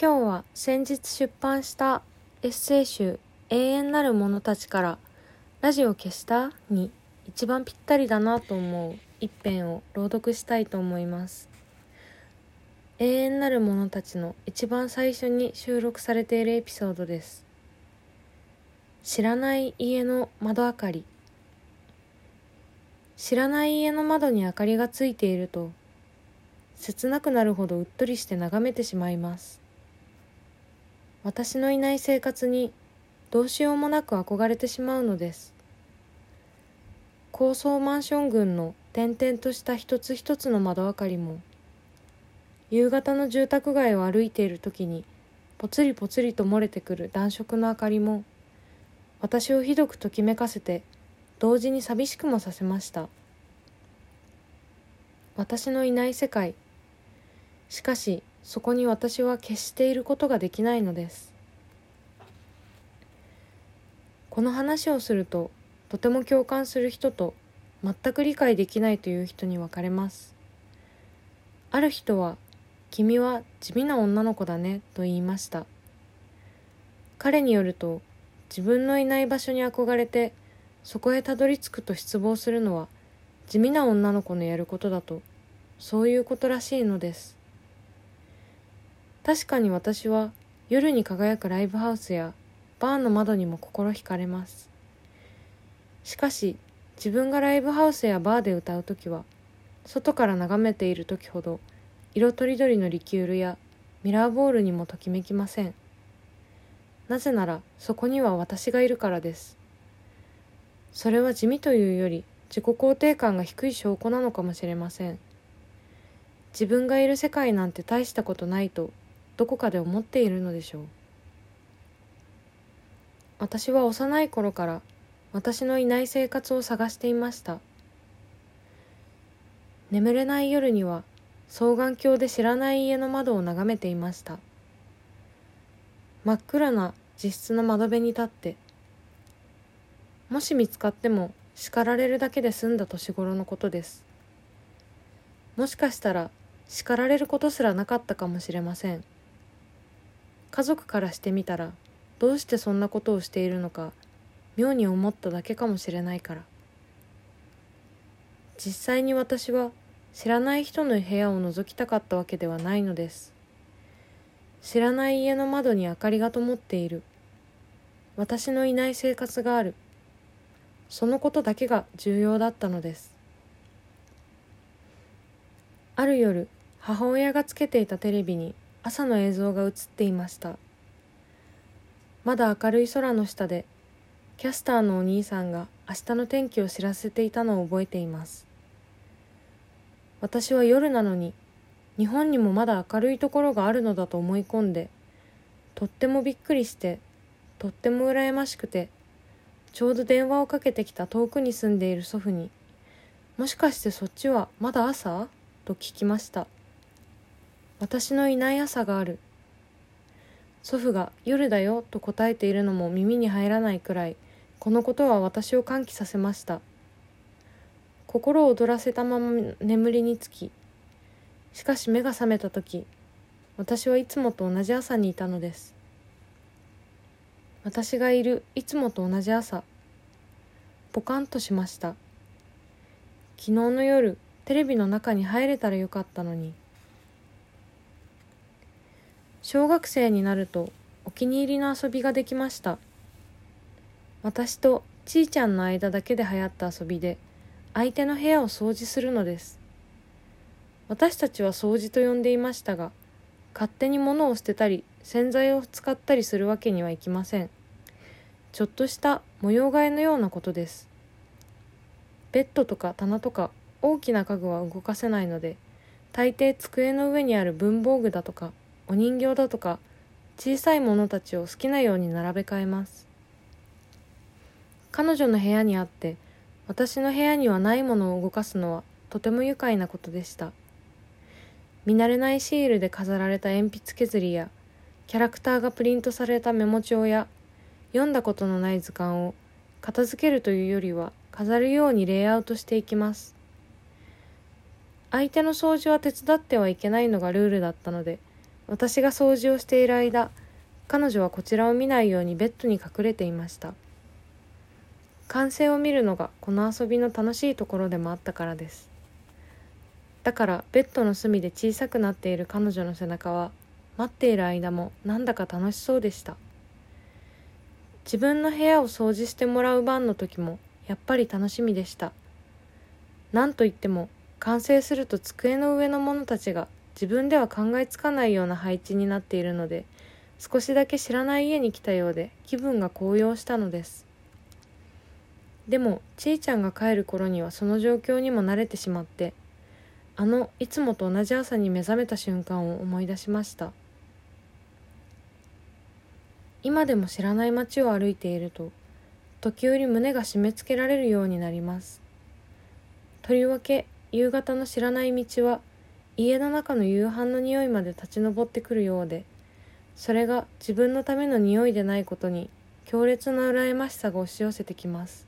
今日は先日出版したエッセイ集「永遠なる者たちからラジオ消した?」に一番ぴったりだなと思う一編を朗読したいと思います。永遠なる者たちの一番最初に収録されているエピソードです。知らない家の窓明かり。知らない家の窓に明かりがついていると切なくなるほどうっとりして眺めてしまいます。私のいない生活にどうしようもなく憧れてしまうのです。高層マンション群の点々とした一つ一つの窓明かりも夕方の住宅街を歩いている時にぽつりぽつりと漏れてくる暖色の明かりも私をひどくときめかせて同時に寂しくもさせました。私のいない世界。しかしそこに私は決していることができないのです。この話をするととても共感する人と全く理解できないという人に分かれます。ある人は「君は地味な女の子だね」と言いました。彼によると自分のいない場所に憧れてそこへたどり着くと失望するのは地味な女の子のやることだとそういうことらしいのです。確かに私は夜に輝くライブハウスやバーの窓にも心惹かれます。しかし自分がライブハウスやバーで歌う時は外から眺めている時ほど色とりどりのリキュールやミラーボールにもときめきません。なぜならそこには私がいるからです。それは地味というより自己肯定感が低い証拠なのかもしれません。自分がいる世界なんて大したことないとどこかで思っているのでしょう。私は幼い頃から私のいない生活を探していました。眠れない夜には双眼鏡で知らない家の窓を眺めていました。真っ暗な自室の窓辺に立ってもし見つかっても叱られるだけで済んだ年頃のことです。もしかしたら叱られることすらなかったかもしれません。家族からしてみたらどうしてそんなことをしているのか妙に思っただけかもしれないから。実際に私は知らない人の部屋を覗きたかったわけではないのです。知らない家の窓に明かりが灯っている。私のいない生活がある。そのことだけが重要だったのです。ある夜母親がつけていたテレビに朝の映像が映っていました。まだ明るい空の下でキャスターのお兄さんが明日の天気を知らせていたのを覚えています。私は夜なのに日本にもまだ明るいところがあるのだと思い込んでとってもびっくりしてとっても羨ましくてちょうど電話をかけてきた遠くに住んでいる祖父に「もしかしてそっちはまだ朝?」と聞きました。私のいない朝がある。祖父が「夜だよ」と答えているのも耳に入らないくらいこのことは私を歓喜させました。心を躍らせたまま眠りにつきしかし目が覚めた時私はいつもと同じ朝にいたのです。私がいるいつもと同じ朝ポカンとしました。昨日の夜テレビの中に入れたらよかったのに小学生になるとお気に入りの遊びができました。私とちーちゃんの間だけで流行った遊びで相手の部屋を掃除するのです。私たちは掃除と呼んでいましたが勝手に物を捨てたり洗剤を使ったりするわけにはいきません。ちょっとした模様替えのようなことです。ベッドとか棚とか大きな家具は動かせないので大抵机の上にある文房具だとかお人形だとか小さいものたちを好きなように並べ替えます。彼女の部屋にあって私の部屋にはないものを動かすのはとても愉快なことでした。見慣れないシールで飾られた鉛筆削りやキャラクターがプリントされたメモ帳や読んだことのない図鑑を片付けるというよりは飾るようにレイアウトしていきます。相手の掃除は手伝ってはいけないのがルールだったので私が掃除をしている間彼女はこちらを見ないようにベッドに隠れていました。完成を見るのがこの遊びの楽しいところでもあったからです。だからベッドの隅で小さくなっている彼女の背中は待っている間もなんだか楽しそうでした。自分の部屋を掃除してもらう番の時もやっぱり楽しみでした。何といっても完成すると机の上の者たちが自分では考えつかないような配置になっているので少しだけ知らない家に来たようで気分が高揚したのです。でもちいちゃんが帰る頃にはその状況にも慣れてしまってあのいつもと同じ朝に目覚めた瞬間を思い出しました。今でも知らない街を歩いていると時折胸が締め付けられるようになります。とりわけ夕方の知らない道は家の中の夕飯の匂いまで立ち上ってくるようでそれが自分のための匂いでないことに強烈な羨ましさが押し寄せてきます。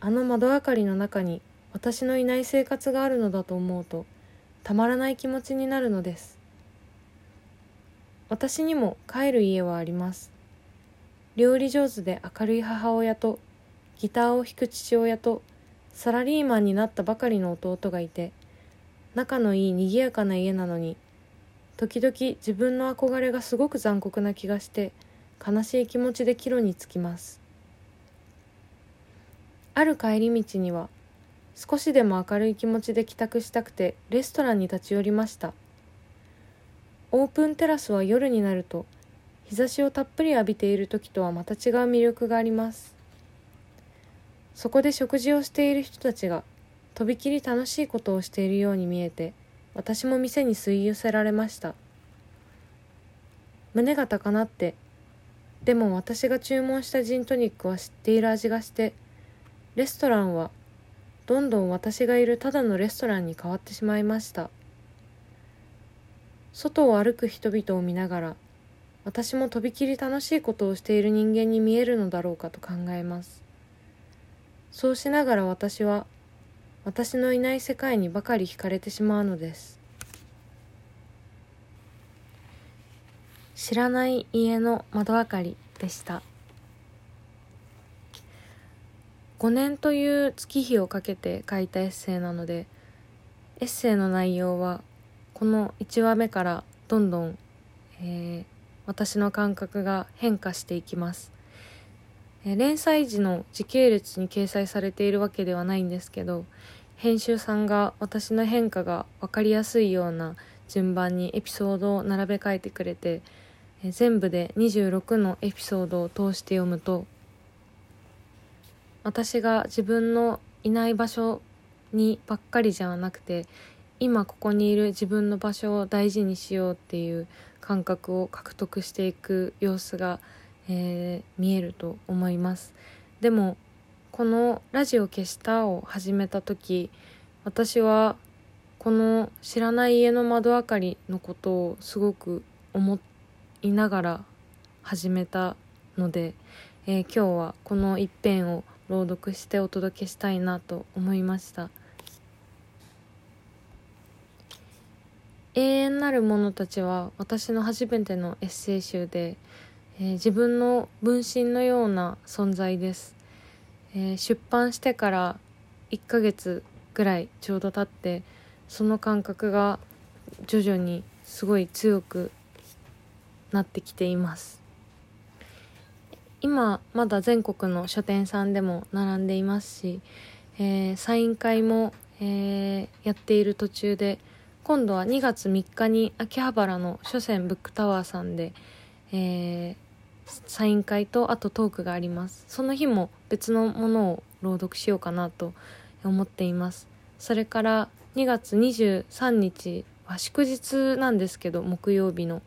あの窓明かりの中に私のいない生活があるのだと思うとたまらない気持ちになるのです。私にも帰る家はあります。料理上手で明るい母親とギターを弾く父親とサラリーマンになったばかりの弟がいて仲のいい賑やかな家なのに時々自分の憧れがすごく残酷な気がして悲しい気持ちで帰路につきます。ある帰り道には少しでも明るい気持ちで帰宅したくてレストランに立ち寄りました。オープンテラスは夜になると日差しをたっぷり浴びている時とはまた違う魅力があります。そこで食事をしている人たちがとびきり楽しいことをしているように見えて私も店に吸い寄せられました。胸が高鳴ってでも私が注文したジントニックは知っている味がしてレストランはどんどん私がいるただのレストランに変わってしまいました。外を歩く人々を見ながら私もとびきり楽しいことをしている人間に見えるのだろうかと考えます。そうしながら私は私のいない世界にばかり惹かれてしまうのです。知らない家の窓明かりでした。5年という月日をかけて書いたエッセイなのでエッセイの内容はこの1話目からどんどん、えー、私の感覚が変化していきます。連載時の時系列に掲載されているわけではないんですけど編集さんが私の変化が分かりやすいような順番にエピソードを並べ替えてくれて全部で26のエピソードを通して読むと私が自分のいない場所にばっかりじゃなくて今ここにいる自分の場所を大事にしようっていう感覚を獲得していく様子がえー、見えると思います。でもこの「ラジオ消した」を始めた時私はこの知らない家の窓明かりのことをすごく思いながら始めたので、えー、今日はこの一編を朗読してお届けしたいなと思いました。永遠なる者たちは私の初めてのエッセイ集でえー、自分の分身のような存在です、えー、出版してから1ヶ月ぐらいちょうど経ってその感覚が徐々にすごい強くなってきています。今まだ全国の書店さんでも並んでいますし、えー、サイン会も、えー、やっている途中で今度は2月3日に秋葉原の書店ブックタワーさんで、えー、サイン会とあとトークがあります。その日も別のものを朗読しようかなと思っています。それから2月23日は祝日なんですけど木曜日の、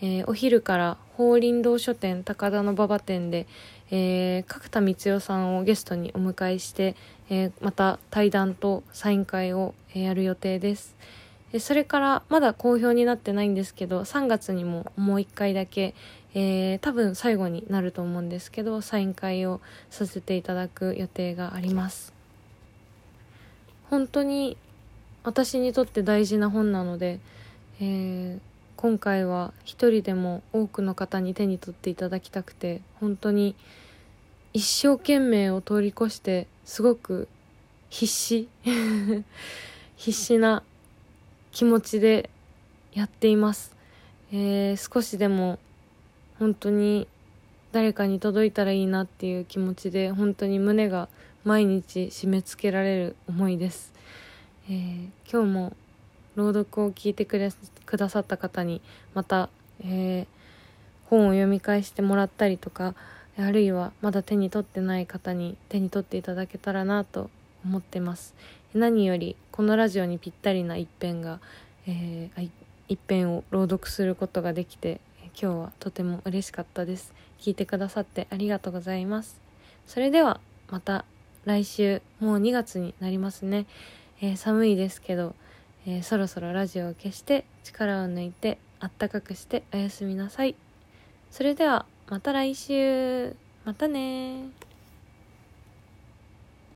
えー、お昼から法輪堂書店高田の馬場店で、えー、角田光代さんをゲストにお迎えして、えー、また対談とサイン会をやる予定です。でそれからまだ好評になってないんですけど3月にももう1回だけ、えー、多分最後になると思うんですけどサイン会をさせていただく予定があります。本当に私にとって大事な本なので、えー、今回は一人でも多くの方に手に取っていただきたくて本当に一生懸命を通り越してすごく必死。必死な気持ちでやっています、えー、少しでも本当に誰かに届いたらいいなっていう気持ちで本当に胸が毎日締め付けられる思いです、えー、今日も朗読を聞いてくれくださった方にまた、えー、本を読み返してもらったりとかあるいはまだ手に取ってない方に手に取っていただけたらなと思ってます。何よりこのラジオにぴったりな一編が、えー、一編を朗読することができて今日はとても嬉しかったです。聞いてくださってありがとうございます。それではまた来週もう2月になりますね、えー、寒いですけど、えー、そろそろラジオを消して力を抜いてあったかくしておやすみなさい。それではまた来週。またね